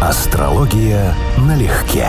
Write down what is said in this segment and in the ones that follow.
Астрология налегке.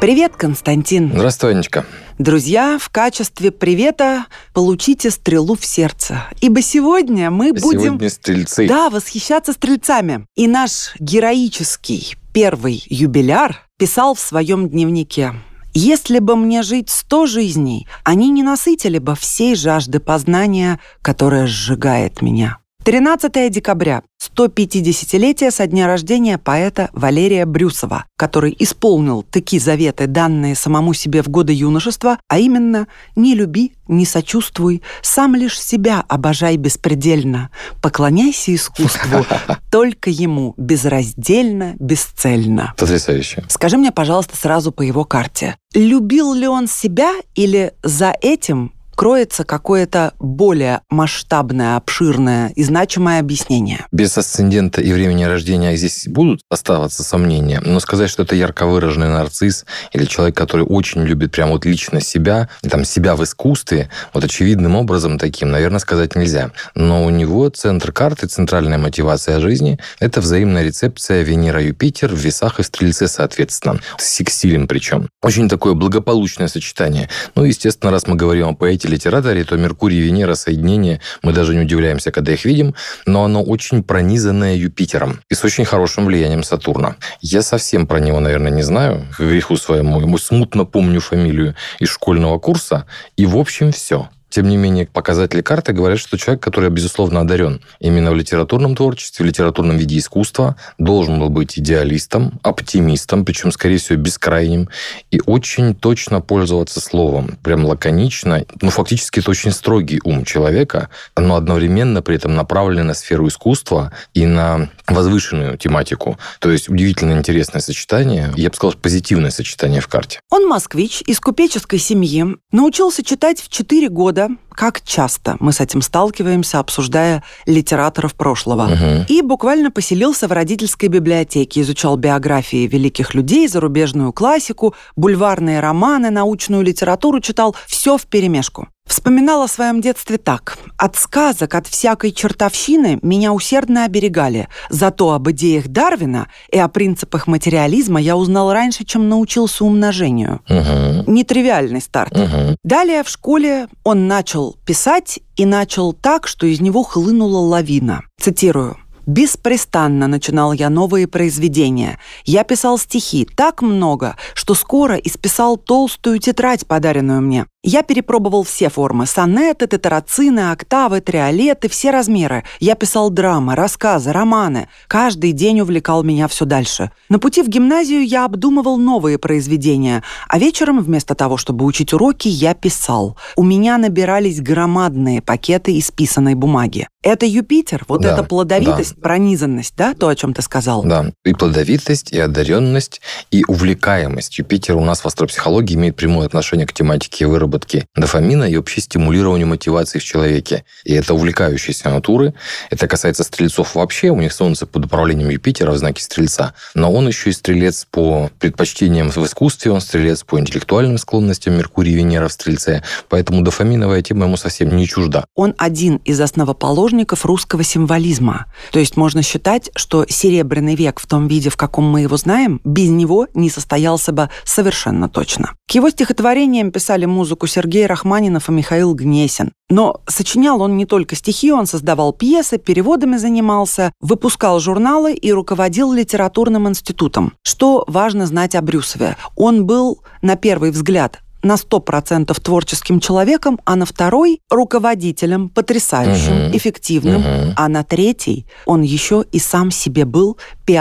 Привет, Константин. Здравствуй, Анечка. Друзья, в качестве привета получите стрелу в сердце. Ибо сегодня мы будем... Сегодня стрельцы. Да, восхищаться стрельцами. И наш героический первый юбиляр писал в своем дневнике. Если бы мне жить сто жизней, они не насытили бы всей жажды познания, которая сжигает меня. 13 декабря, 150-летие со дня рождения поэта Валерия Брюсова, который исполнил такие заветы, данные самому себе в годы юношества, а именно «Не люби, не сочувствуй, сам лишь себя обожай беспредельно, поклоняйся искусству, только ему, безраздельно, бесцельно». Потрясающе. Скажи мне, пожалуйста, сразу по его карте. Любил ли он себя или за этим кроется какое-то более масштабное, обширное и значимое объяснение. Без асцендента и времени рождения здесь будут оставаться сомнения, но сказать, что это ярко выраженный нарцисс или человек, который очень любит прям вот лично себя, там себя в искусстве, вот очевидным образом таким, наверное, сказать нельзя. Но у него центр карты, центральная мотивация жизни – это взаимная рецепция Венера-Юпитер в весах и в Стрельце, соответственно. С сексилем причем. Очень такое благополучное сочетание. Ну, естественно, раз мы говорим о поэте литераторе, то Меркурий и Венера соединение, мы даже не удивляемся, когда их видим, но оно очень пронизанное Юпитером и с очень хорошим влиянием Сатурна. Я совсем про него, наверное, не знаю, к греху своему. Ему смутно помню фамилию из школьного курса, и в общем все. Тем не менее, показатели карты говорят, что человек, который, безусловно, одарен именно в литературном творчестве, в литературном виде искусства, должен был быть идеалистом, оптимистом, причем, скорее всего, бескрайним, и очень точно пользоваться словом. Прям лаконично. Ну, фактически, это очень строгий ум человека, но одновременно при этом направленный на сферу искусства и на возвышенную тематику. То есть удивительно интересное сочетание. Я бы сказал, позитивное сочетание в карте. Он москвич из купеческой семьи, научился читать в 4 года, как часто мы с этим сталкиваемся, обсуждая литераторов прошлого. Угу. И буквально поселился в родительской библиотеке, изучал биографии великих людей, зарубежную классику, бульварные романы, научную литературу читал, все вперемешку. Вспоминал о своем детстве так. От сказок, от всякой чертовщины меня усердно оберегали. Зато об идеях Дарвина и о принципах материализма я узнал раньше, чем научился умножению. Угу. Нетривиальный старт. Угу. Далее в школе он начал писать и начал так, что из него хлынула лавина. Цитирую. Беспрестанно начинал я новые произведения. Я писал стихи так много, что скоро исписал толстую тетрадь, подаренную мне. Я перепробовал все формы – сонеты, тетрацины, октавы, триолеты, все размеры. Я писал драмы, рассказы, романы. Каждый день увлекал меня все дальше. На пути в гимназию я обдумывал новые произведения, а вечером, вместо того, чтобы учить уроки, я писал. У меня набирались громадные пакеты исписанной бумаги. Это Юпитер, вот Да, эта плодовитость, да. пронизанность, да, то, о чем ты сказал? Да, и плодовитость, и одаренность, и увлекаемость. Юпитер у нас в астропсихологии имеет прямое отношение к тематике выработки дофамина и вообще стимулированию мотивации в человеке. И это увлекающиеся натуры. Это касается стрельцов вообще. У них Солнце под управлением Юпитера в знаке Стрельца. Но он еще и стрелец по предпочтениям в искусстве, он стрелец по интеллектуальным склонностям Меркурий и Венера в Стрельце. Поэтому дофаминовая тема ему совсем не чужда. Он один из основоположников русского символизма. То есть можно считать, что Серебряный век в том виде, в каком мы его знаем, без него не состоялся бы совершенно точно. К его стихотворениям писали музыку Сергей Рахманинов и Михаил Гнесин. Но сочинял он не только стихи, он создавал пьесы, переводами занимался, выпускал журналы и руководил литературным институтом. Что важно знать о Брюсове? Он был, на первый взгляд, на 100% творческим человеком, а на второй – руководителем, потрясающим, Мгм. эффективным, Мгм. а на третий он еще и сам себе был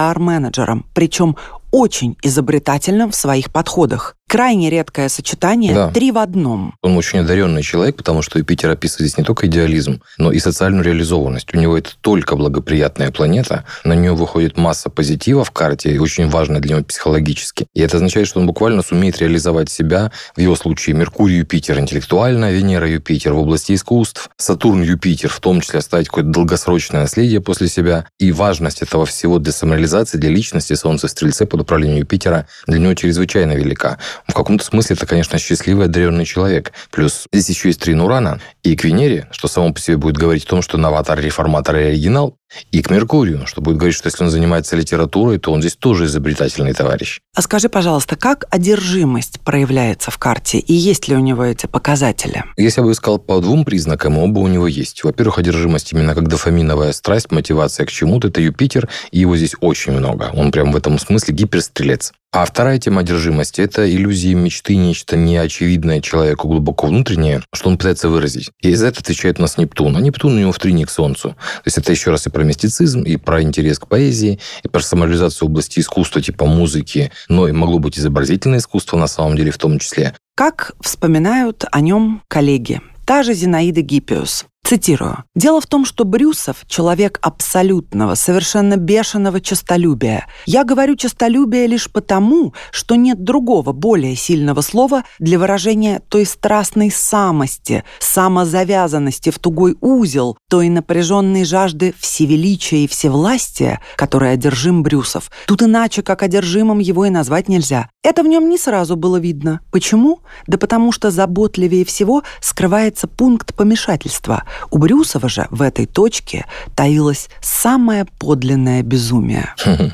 пиар-менеджером, причем очень изобретательным в своих подходах. Крайне редкое сочетание Да. три в одном. Он очень одаренный человек, потому что Юпитер описывает здесь не только идеализм, но и социальную реализованность. У него это только благоприятная планета, на нее выходит масса позитива в карте, и очень важно для него психологически. И это означает, что он буквально сумеет реализовать себя, в его случае Меркурий, Юпитер интеллектуально, Венера, Юпитер в области искусств, Сатурн, Юпитер в том числе оставить какое-то долгосрочное наследие после себя. И важность этого всего для самореализации, для личности Солнца в Стрельце под управлением Юпитера для него чрезвычайно велика. В каком-то смысле это, конечно, счастливый, одаренный человек. Плюс здесь еще есть трин Урана и к Венере, что само по себе будет говорить о том, что новатор, реформатор и оригинал. И к Меркурию, что будет говорить, что если он занимается литературой, то он здесь тоже изобретательный товарищ. А скажи, пожалуйста, как одержимость проявляется в карте, и есть ли у него эти показатели? Если я бы искал по двум признакам, оба у него есть. Во-первых, одержимость именно как дофаминовая страсть, мотивация к чему-то, это Юпитер, и его здесь очень много. Он прям в этом смысле гиперстрелец. А вторая тема одержимости – это иллюзии мечты, нечто неочевидное человеку глубоко внутреннее, что он пытается выразить. И за это отвечает у нас Нептун. А Нептун у него в трине к Солнцу. То есть это еще раз и про мистицизм, и про интерес к поэзии, и про самореализацию области искусства, типа музыки, но и могло быть изобразительное искусство на самом деле в том числе. Как вспоминают о нем коллеги? Та же Зинаида Гиппиус. Цитирую. «Дело в том, что Брюсов – человек абсолютного, совершенно бешеного честолюбия. Я говорю честолюбие лишь потому, что нет другого, более сильного слова для выражения той страстной самости, самозавязанности в тугой узел, той напряженной жажды всевеличия и всевластия, которой одержим Брюсов. Тут иначе, как одержимым, его и назвать нельзя. Это в нем не сразу было видно. Почему? Да потому что заботливее всего скрывается пункт помешательства – у Брюсова же в этой точке таилось самое подлинное безумие.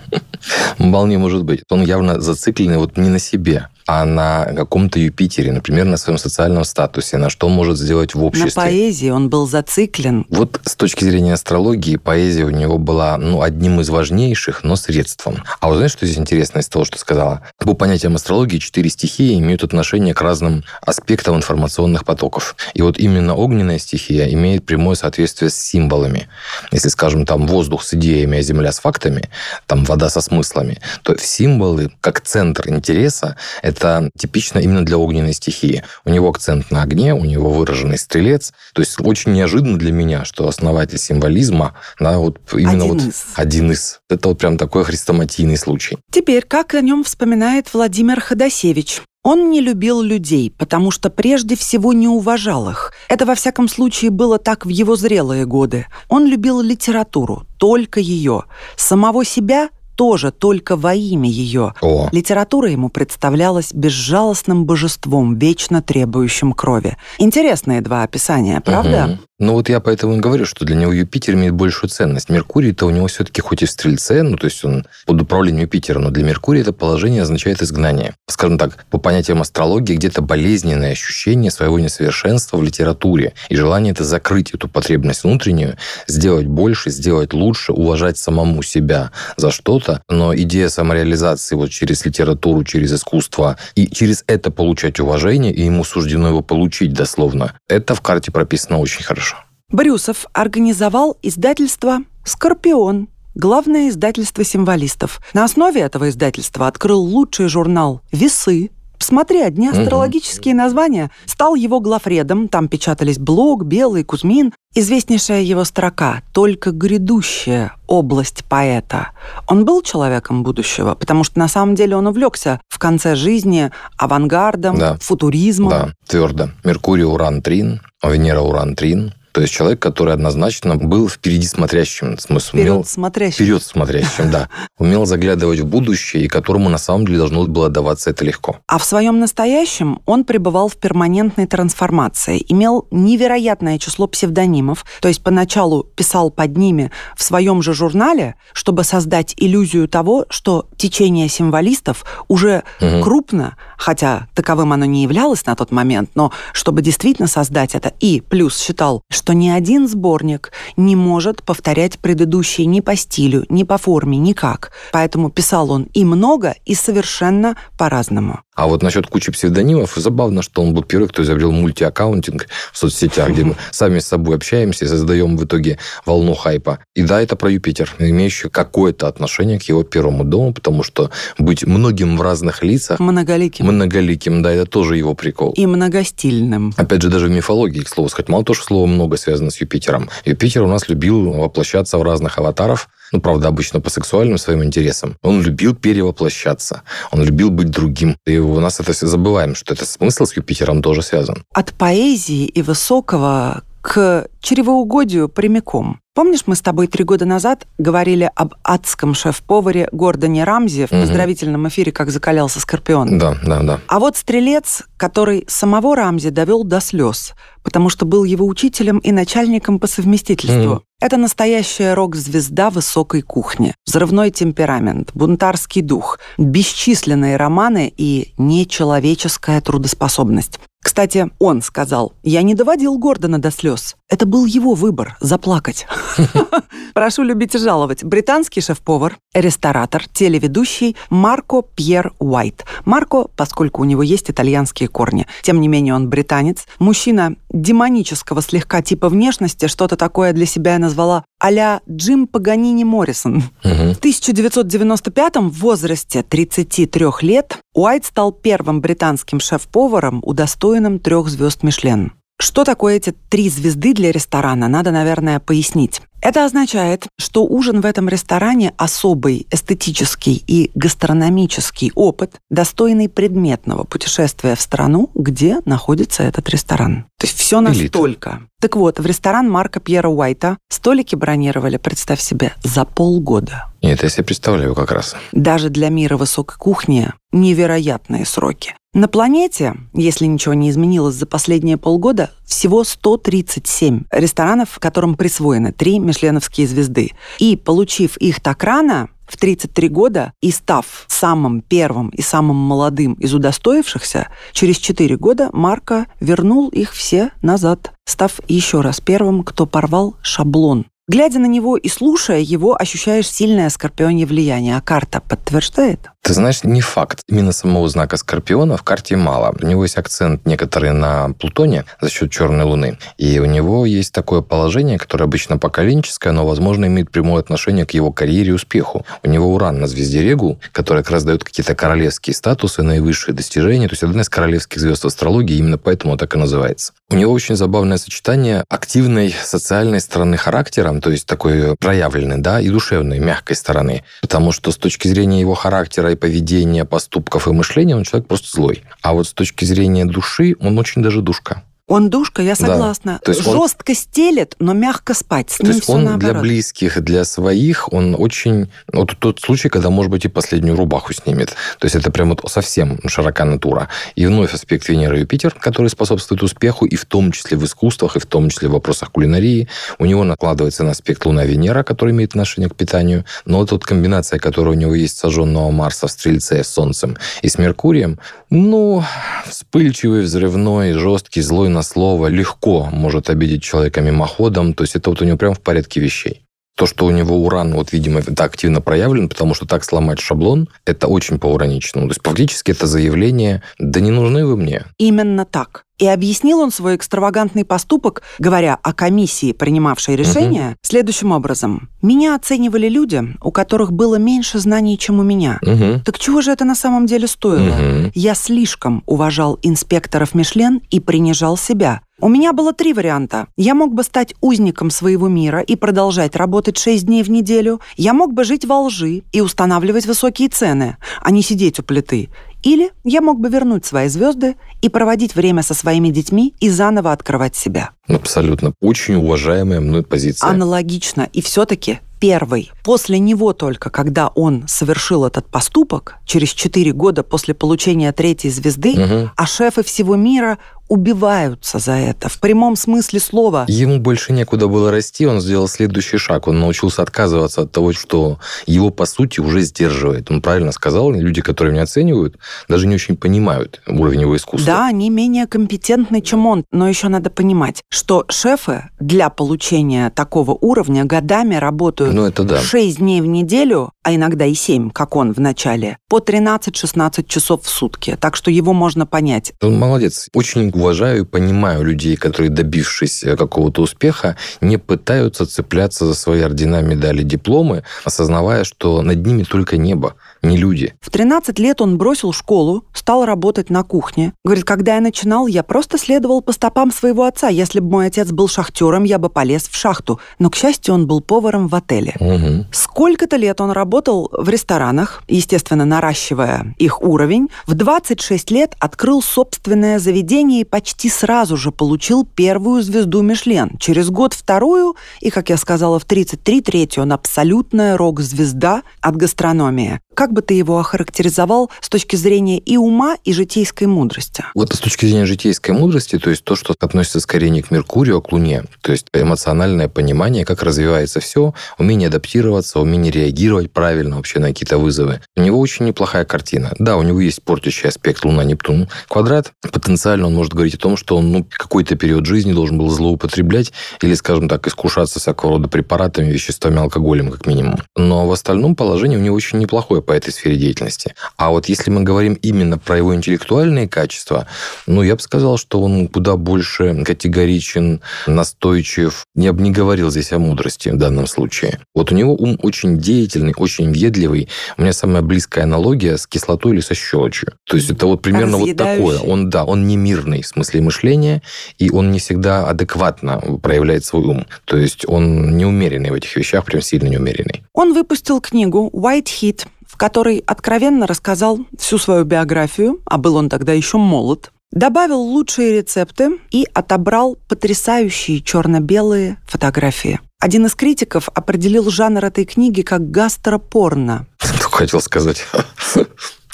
Вполне может быть. Он явно зацикленный вот не на себе, а на каком-то Юпитере, например, на своем социальном статусе, на что он может сделать в обществе. На поэзии он был зациклен. Вот с точки зрения астрологии, поэзия у него была ну, одним из важнейших, но средством. А вы знаете, что здесь интересно из того, что сказала? По понятиям астрологии, четыре стихии имеют отношение к разным аспектам информационных потоков. И вот именно огненная стихия имеет прямое соответствие с символами. Если, скажем, там воздух с идеями, а земля с фактами, там вода со смыслами, то символы, как центр интереса, это это типично именно для огненной стихии. У него акцент на огне, у него выраженный стрелец. То есть очень неожиданно для меня, что основатель символизма, да, вот именно один вот из. один из. Это вот прям такой хрестоматийный случай. Теперь, как о нем вспоминает Владимир Ходосевич? Он не любил людей, потому что прежде всего не уважал их. Это, во всяком случае, было так в его зрелые годы. Он любил литературу, только ее. Самого себя тоже только во имя ее. О. Литература ему представлялась безжалостным божеством, вечно требующим крови. Интересные два описания, правда? Угу. Ну вот я поэтому и говорю, что для него Юпитер имеет большую ценность. Меркурий-то у него все-таки хоть и в Стрельце, ну то есть он под управлением Юпитера, но для Меркурия это положение означает изгнание. Скажем так, по понятиям астрологии, где-то болезненное ощущение своего несовершенства в литературе и желание это закрыть эту потребность внутреннюю, сделать больше, сделать лучше, уважать самому себя за что-то, но идея самореализации вот через литературу, через искусство и через это получать уважение, и ему суждено его получить дословно, это в карте прописано очень хорошо. Брюсов организовал издательство «Скорпион», главное издательство символистов. На основе этого издательства открыл лучший журнал «Весы», Посмотри, одни астрологические угу. названия. Стал его главредом, там печатались Блок, Белый, Кузьмин. Известнейшая его строка «Только грядущая область поэта». Он был человеком будущего, потому что на самом деле он увлекся в конце жизни авангардом, да. футуризмом. Да, твердо. Меркурий, Уран, Трин, Венера, Уран, Трин, то есть человек, который однозначно был впереди смотрящим. В смысле, вперед умел, смотрящим. Вперед смотрящим, да. Умел заглядывать в будущее, и которому на самом деле должно было даваться это легко. А в своем настоящем он пребывал в перманентной трансформации, имел невероятное число псевдонимов, то есть поначалу писал под ними в своем же журнале, чтобы создать иллюзию того, что течение символистов уже угу. крупно, хотя таковым оно не являлось на тот момент, но чтобы действительно создать это. И плюс считал, что ни один сборник не может повторять предыдущий ни по стилю, ни по форме, никак. Поэтому писал он и много, и совершенно по-разному. А вот насчет кучи псевдонимов, забавно, что он был первый, кто изобрел мультиаккаунтинг в соцсетях, где мы сами с собой общаемся и создаем в итоге волну хайпа. И да, это про Юпитер, имеющий какое-то отношение к его первому дому, потому что быть многим в разных лицах... Многоликим. Многоликим, да, это тоже его прикол. И многостильным. Опять же, даже в мифологии, к слову сказать, мало то, что слово много связано с Юпитером. Юпитер у нас любил воплощаться в разных аватаров, ну, правда, обычно по сексуальным своим интересам. Он любил перевоплощаться, он любил быть другим. И у нас это все забываем, что это смысл с Юпитером тоже связан. От поэзии и высокого к чревоугодию прямиком. Помнишь, мы с тобой три года назад говорили об адском шеф-поваре Гордоне Рамзи в поздравительном эфире «Как закалялся Скорпион». Да, да, да. А вот стрелец, который самого Рамзи довел до слез, потому что был его учителем и начальником по совместительству. Mm. Это настоящая рок-звезда высокой кухни. Взрывной темперамент, бунтарский дух, бесчисленные романы и нечеловеческая трудоспособность. Кстати, он сказал, я не доводил Гордона до слез. Это был его выбор – заплакать. Прошу любить и жаловать. Британский шеф-повар, ресторатор, телеведущий Марко Пьер Уайт. Марко, поскольку у него есть итальянские корни. Тем не менее, он британец. Мужчина демонического слегка типа внешности, что-то такое для себя я назвала а Джим Паганини Моррисон. В 1995-м в возрасте 33 лет Уайт стал первым британским шеф-поваром, удостоенным трех звезд Мишлен. Что такое эти три звезды для ресторана, надо, наверное, пояснить. Это означает, что ужин в этом ресторане особый эстетический и гастрономический опыт, достойный предметного путешествия в страну, где находится этот ресторан. То есть все настолько. Элита. Так вот, в ресторан Марка Пьера Уайта столики бронировали, представь себе, за полгода. Нет, я себе представляю как раз. Даже для мира высокой кухни невероятные сроки. На планете, если ничего не изменилось за последние полгода, всего 137 ресторанов, которым присвоены три мишленовские звезды. И получив их так рано, в 33 года и став самым первым и самым молодым из удостоившихся, через 4 года Марко вернул их все назад, став еще раз первым, кто порвал шаблон Глядя на него и слушая его, ощущаешь сильное скорпионье влияние. А карта подтверждает? Ты знаешь, не факт. Именно самого знака Скорпиона в карте мало. У него есть акцент некоторый на Плутоне за счет черной луны. И у него есть такое положение, которое обычно поколенческое, но, возможно, имеет прямое отношение к его карьере и успеху. У него Уран на звезде Регул, который как раз дает какие-то королевские статусы, наивысшие достижения. То есть одна из королевских звезд астрологии, именно поэтому так и называется. У него очень забавное сочетание активной социальной стороны характера, то есть такой проявленной, да, и душевной, мягкой стороны. Потому что с точки зрения его характера и поведения, поступков и мышления он человек просто злой. А вот с точки зрения души он очень даже душка. Он душка, я согласна. Да. То есть Жестко он... стелет, но мягко спать. С То есть он наоборот. для близких, для своих, он очень... Вот тот случай, когда, может быть, и последнюю рубаху снимет. То есть это прям вот совсем широка натура. И вновь аспект Венеры и Юпитер, который способствует успеху, и в том числе в искусствах, и в том числе в вопросах кулинарии. У него накладывается на аспект Луна-Венера, который имеет отношение к питанию. Но вот эта комбинация, которая у него есть сожженного Марса в Стрельце с Солнцем и с Меркурием, ну, вспыльчивый, взрывной, жесткий, злой на слово легко может обидеть человека мимоходом. То есть это вот у него прям в порядке вещей. То, что у него уран, вот, видимо, это активно проявлен, потому что так сломать шаблон, это очень по-ураничному. То есть фактически это заявление «да не нужны вы мне». Именно так. И объяснил он свой экстравагантный поступок, говоря о комиссии, принимавшей решение, угу. следующим образом. «Меня оценивали люди, у которых было меньше знаний, чем у меня. Угу. Так чего же это на самом деле стоило? Угу. Я слишком уважал инспекторов Мишлен и принижал себя. У меня было три варианта. Я мог бы стать узником своего мира и продолжать работать шесть дней в неделю. Я мог бы жить во лжи и устанавливать высокие цены, а не сидеть у плиты. Или я мог бы вернуть свои звезды и проводить время со своими детьми и заново открывать себя. Абсолютно. Очень уважаемая мной позиция. Аналогично. И все-таки первый. После него только, когда он совершил этот поступок, через четыре года после получения третьей звезды, угу. а шефы всего мира убиваются за это, в прямом смысле слова. Ему больше некуда было расти, он сделал следующий шаг. Он научился отказываться от того, что его, по сути, уже сдерживает. Он правильно сказал, люди, которые меня оценивают, даже не очень понимают уровень его искусства. Да, они менее компетентны, чем он. Но еще надо понимать, что шефы для получения такого уровня годами работают ну, это да. 6 дней в неделю, а иногда и 7, как он в начале, по 13-16 часов в сутки. Так что его можно понять. Он молодец. Очень уважаю и понимаю людей, которые, добившись э, какого-то успеха, не пытаются цепляться за свои ордена, медали, дипломы, осознавая, что над ними только небо, не люди. В 13 лет он бросил школу, стал работать на кухне. Говорит, когда я начинал, я просто следовал по стопам своего отца. Если бы мой отец был шахтером, я бы полез в шахту. Но, к счастью, он был поваром в отеле. Угу. Сколько-то лет он работал в ресторанах, естественно, наращивая их уровень. В 26 лет открыл собственное заведение и почти сразу же получил первую звезду Мишлен. Через год вторую, и, как я сказала, в 33 третью он абсолютная рок-звезда от гастрономии. Как бы ты его охарактеризовал с точки зрения и ума, и житейской мудрости? Вот с точки зрения житейской мудрости, то есть то, что относится скорее не к Меркурию, а к Луне, то есть эмоциональное понимание, как развивается все, умение адаптироваться, умение реагировать правильно вообще на какие-то вызовы. У него очень неплохая картина. Да, у него есть портящий аспект Луна-Нептун. Квадрат, потенциально он может говорить о том, что он ну, какой-то период жизни должен был злоупотреблять или, скажем так, искушаться всякого рода препаратами, веществами, алкоголем, как минимум. Но в остальном положение у него очень неплохое по этой сфере деятельности. А вот если мы говорим именно про его интеллектуальные качества, ну, я бы сказал, что он куда больше категоричен, настойчив. Я бы не говорил здесь о мудрости в данном случае. Вот у него ум очень деятельный, очень въедливый. У меня самая близкая аналогия с кислотой или со щелочью. То есть это вот примерно вот такое. Он, да, он не мирный в смысле мышления, и он не всегда адекватно проявляет свой ум. То есть он неумеренный в этих вещах, прям сильно неумеренный. Он выпустил книгу «White Heat», в которой откровенно рассказал всю свою биографию, а был он тогда еще молод, добавил лучшие рецепты и отобрал потрясающие черно-белые фотографии. Один из критиков определил жанр этой книги как гастропорно. Хотел сказать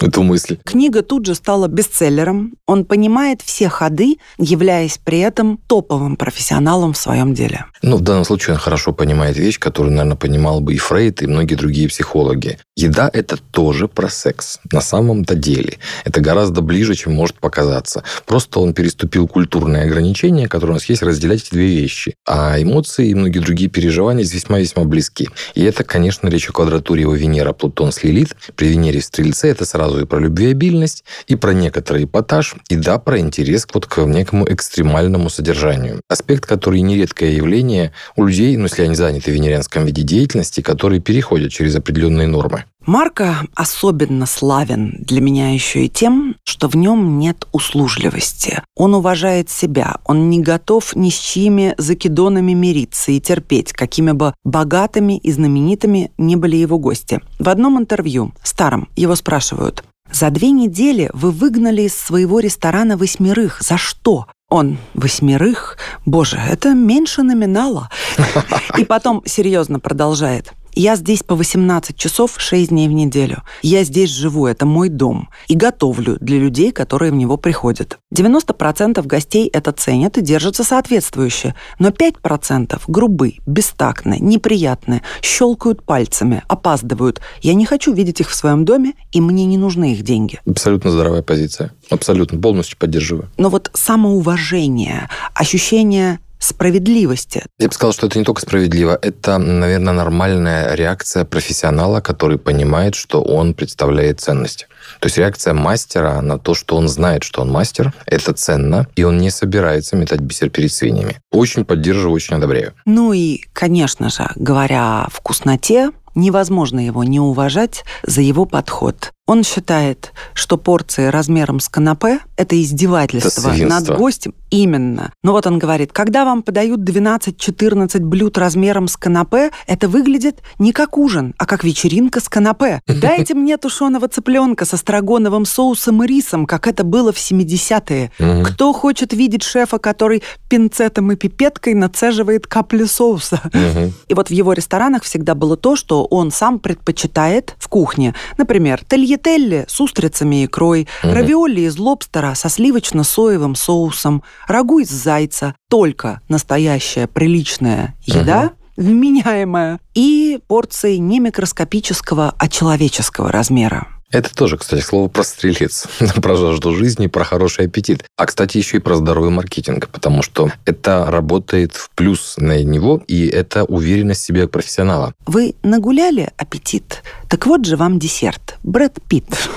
эту мысль. Книга тут же стала бестселлером. Он понимает все ходы, являясь при этом топовым профессионалом в своем деле. Ну, в данном случае он хорошо понимает вещь, которую, наверное, понимал бы и Фрейд, и многие другие психологи. Еда – это тоже про секс. На самом-то деле. Это гораздо ближе, чем может показаться. Просто он переступил культурные ограничения, которые у нас есть, разделять эти две вещи. А эмоции и многие другие переживания весьма-весьма близки. И это, конечно, речь о квадратуре его Венера, Плутон с Лилит. При Венере в Стрельце это сразу сразу и про любвеобильность, и про некоторый эпатаж, и да, про интерес вот к некому экстремальному содержанию. Аспект, который нередкое явление у людей, ну, если они заняты в венерианском виде деятельности, которые переходят через определенные нормы. Марка особенно славен для меня еще и тем, что в нем нет услужливости. Он уважает себя, он не готов ни с чьими закидонами мириться и терпеть, какими бы богатыми и знаменитыми не были его гости. В одном интервью, старом, его спрашивают, «За две недели вы выгнали из своего ресторана восьмерых. За что?» Он восьмерых? Боже, это меньше номинала. И потом серьезно продолжает. Я здесь по 18 часов 6 дней в неделю. Я здесь живу, это мой дом. И готовлю для людей, которые в него приходят. 90% гостей это ценят и держатся соответствующе. Но 5% грубы, бестактны, неприятны, щелкают пальцами, опаздывают. Я не хочу видеть их в своем доме, и мне не нужны их деньги. Абсолютно здоровая позиция. Абсолютно, полностью поддерживаю. Но вот самоуважение, ощущение справедливости. Я бы сказал, что это не только справедливо, это, наверное, нормальная реакция профессионала, который понимает, что он представляет ценность. То есть реакция мастера на то, что он знает, что он мастер, это ценно, и он не собирается метать бисер перед свиньями. Очень поддерживаю, очень одобряю. Ну и, конечно же, говоря о вкусноте, невозможно его не уважать за его подход. Он считает, что порции размером с канапе – это издевательство это над гостем. Именно. Но вот он говорит, когда вам подают 12-14 блюд размером с канапе, это выглядит не как ужин, а как вечеринка с канапе. Дайте мне тушеного цыпленка со страгоновым соусом и рисом, как это было в 70-е. Кто хочет видеть шефа, который пинцетом и пипеткой нацеживает капли соуса? И вот в его ресторанах всегда было то, что он сам предпочитает в кухне. Например, телье Тагетелли с устрицами и икрой, угу. равиоли из лобстера со сливочно-соевым соусом, рагу из зайца, только настоящая приличная еда, угу. вменяемая, и порции не микроскопического, а человеческого размера. Это тоже, кстати, слово про стрелец, про жажду жизни, про хороший аппетит. А, кстати, еще и про здоровый маркетинг, потому что это работает в плюс на него, и это уверенность в себе профессионала. Вы нагуляли аппетит? Так вот же вам десерт. Брэд Питт.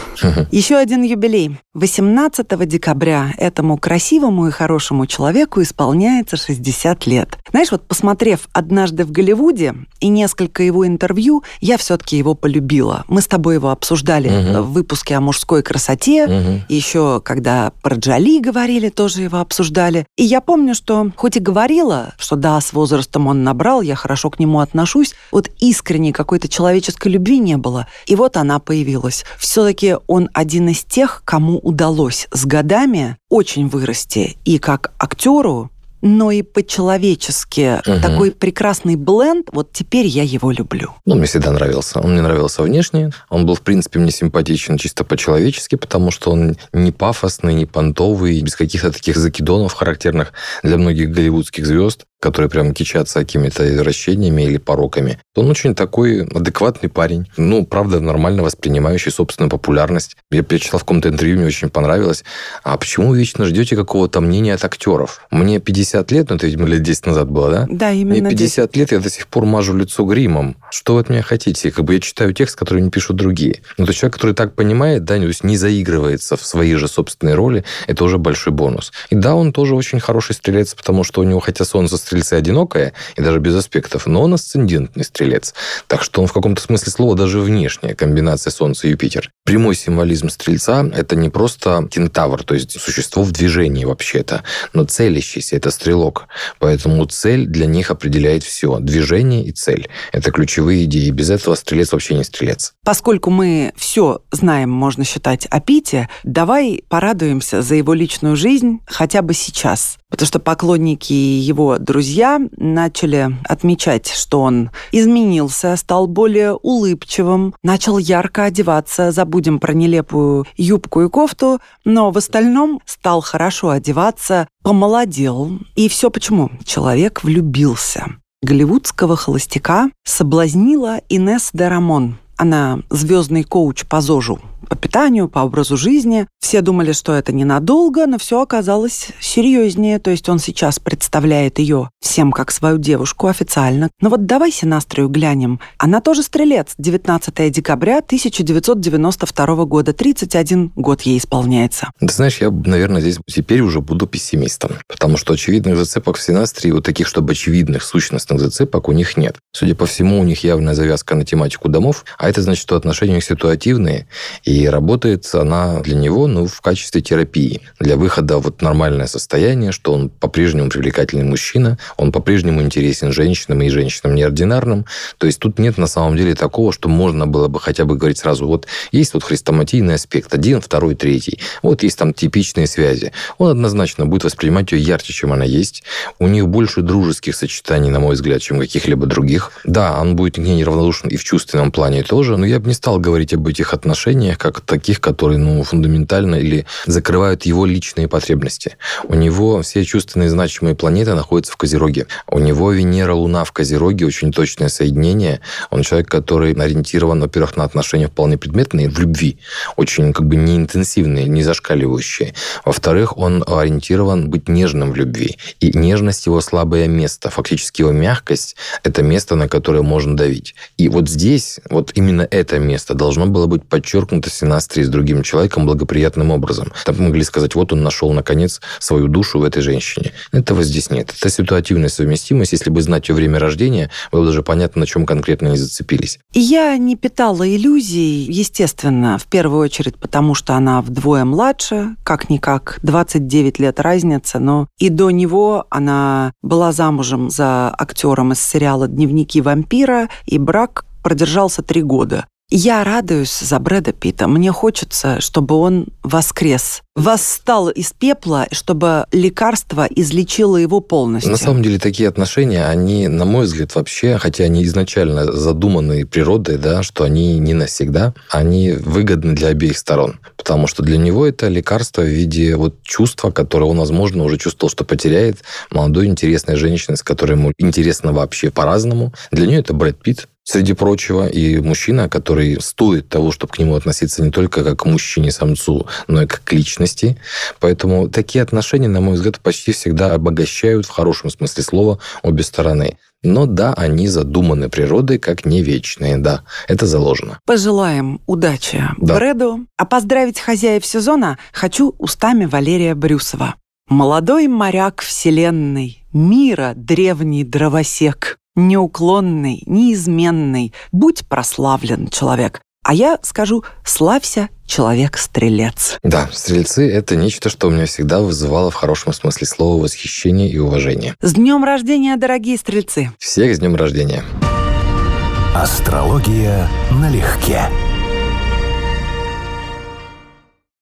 Еще один юбилей. 18 декабря этому красивому и хорошему человеку исполняется 60 лет. Знаешь, вот посмотрев «Однажды в Голливуде» и несколько его интервью, я все-таки его полюбила. Мы с тобой его обсуждали угу. в выпуске о мужской красоте, угу. еще когда про Джоли говорили, тоже его обсуждали. И я помню, что хоть и говорила, что да, с возрастом он набрал, я хорошо к нему отношусь, вот искренней какой-то человеческой любви не было было. И вот она появилась. Все-таки он один из тех, кому удалось с годами очень вырасти и как актеру, но и по-человечески. Угу. Такой прекрасный бленд, вот теперь я его люблю. Ну, мне всегда нравился. Он мне нравился внешне. Он был, в принципе, мне симпатичен чисто по-человечески, потому что он не пафосный, не понтовый, без каких-то таких закидонов характерных для многих голливудских звезд которые прям кичатся какими-то извращениями или пороками. Он очень такой адекватный парень. Ну, правда, нормально воспринимающий собственную популярность. Я прочитал в каком-то интервью, мне очень понравилось. А почему вы вечно ждете какого-то мнения от актеров? Мне 50 лет, ну, это, видимо, лет 10 назад было, да? Да, именно Мне 50 10. лет, я до сих пор мажу лицо гримом. Что вы от меня хотите? Как бы я читаю текст, который не пишут другие. Ну, то человек, который так понимает, да, то есть не заигрывается в свои же собственные роли, это уже большой бонус. И да, он тоже очень хороший стрелец, потому что у него, хотя солнце стрельцы одинокая и даже без аспектов, но он асцендентный стрелец. Так что он в каком-то смысле слова даже внешняя комбинация Солнца и Юпитер. Прямой символизм стрельца – это не просто кентавр, то есть существо в движении вообще-то, но целящийся – это стрелок. Поэтому цель для них определяет все. Движение и цель – это ключевые идеи. Без этого стрелец вообще не стрелец. Поскольку мы все знаем, можно считать, о Пите, давай порадуемся за его личную жизнь хотя бы сейчас. Потому что поклонники его друзья начали отмечать, что он изменился, стал более улыбчивым, начал ярко одеваться, забудем про нелепую юбку и кофту, но в остальном стал хорошо одеваться, помолодел. И все почему? Человек влюбился. Голливудского холостяка соблазнила Инесс де Рамон. Она звездный коуч по ЗОЖу по питанию, по образу жизни. Все думали, что это ненадолго, но все оказалось серьезнее. То есть он сейчас представляет ее всем как свою девушку официально. Но вот давай Синастрию глянем. Она тоже стрелец. 19 декабря 1992 года. 31 год ей исполняется. Ты знаешь, я, наверное, здесь теперь уже буду пессимистом. Потому что очевидных зацепок в Синастрии, вот таких, чтобы очевидных сущностных зацепок у них нет. Судя по всему, у них явная завязка на тематику домов, а это значит, что отношения у них ситуативные, и работает она для него ну, в качестве терапии, для выхода вот нормальное состояние, что он по-прежнему привлекательный мужчина, он по-прежнему интересен женщинам и женщинам неординарным. То есть тут нет на самом деле такого, что можно было бы хотя бы говорить сразу, вот есть вот хрестоматийный аспект, один, второй, третий. Вот есть там типичные связи. Он однозначно будет воспринимать ее ярче, чем она есть. У них больше дружеских сочетаний, на мой взгляд, чем каких-либо других. Да, он будет к ней неравнодушен и в чувственном плане тоже, но я бы не стал говорить об этих отношениях как таких, которые ну, фундаментально или закрывают его личные потребности. У него все чувственные значимые планеты находятся в Козероге. У него Венера, Луна в Козероге, очень точное соединение. Он человек, который ориентирован, во-первых, на отношения вполне предметные, в любви, очень как бы не интенсивные, не зашкаливающие. Во-вторых, он ориентирован быть нежным в любви. И нежность его слабое место. Фактически его мягкость – это место, на которое можно давить. И вот здесь, вот именно это место должно было быть подчеркнуто синастрии с другим человеком благоприятным образом. Там могли сказать, вот он нашел, наконец, свою душу в этой женщине. Этого здесь нет. Это ситуативная совместимость. Если бы знать ее время рождения, было бы даже понятно, на чем конкретно они зацепились. Я не питала иллюзий, естественно, в первую очередь, потому что она вдвое младше, как-никак, 29 лет разница, но и до него она была замужем за актером из сериала «Дневники вампира», и брак продержался три года. Я радуюсь за Брэда Питта. Мне хочется, чтобы он воскрес, восстал из пепла, чтобы лекарство излечило его полностью. На самом деле такие отношения, они, на мой взгляд, вообще, хотя они изначально задуманы природой, да, что они не навсегда, они выгодны для обеих сторон. Потому что для него это лекарство в виде вот чувства, которое он, возможно, уже чувствовал, что потеряет молодой интересной женщины, с которой ему интересно вообще по-разному. Для нее это Брэд Питт, среди прочего, и мужчина, который стоит того, чтобы к нему относиться не только как к мужчине-самцу, но и как к личности. Поэтому такие отношения, на мой взгляд, почти всегда обогащают в хорошем смысле слова обе стороны. Но да, они задуманы природой как не вечные, да, это заложено. Пожелаем удачи да. Брэду. А поздравить хозяев сезона хочу устами Валерия Брюсова. Молодой моряк вселенной, мира древний дровосек неуклонный, неизменный. Будь прославлен, человек. А я скажу, славься, человек-стрелец. Да, стрельцы — это нечто, что у меня всегда вызывало в хорошем смысле слова восхищение и уважение. С днем рождения, дорогие стрельцы! Всех с днем рождения! Астрология налегке.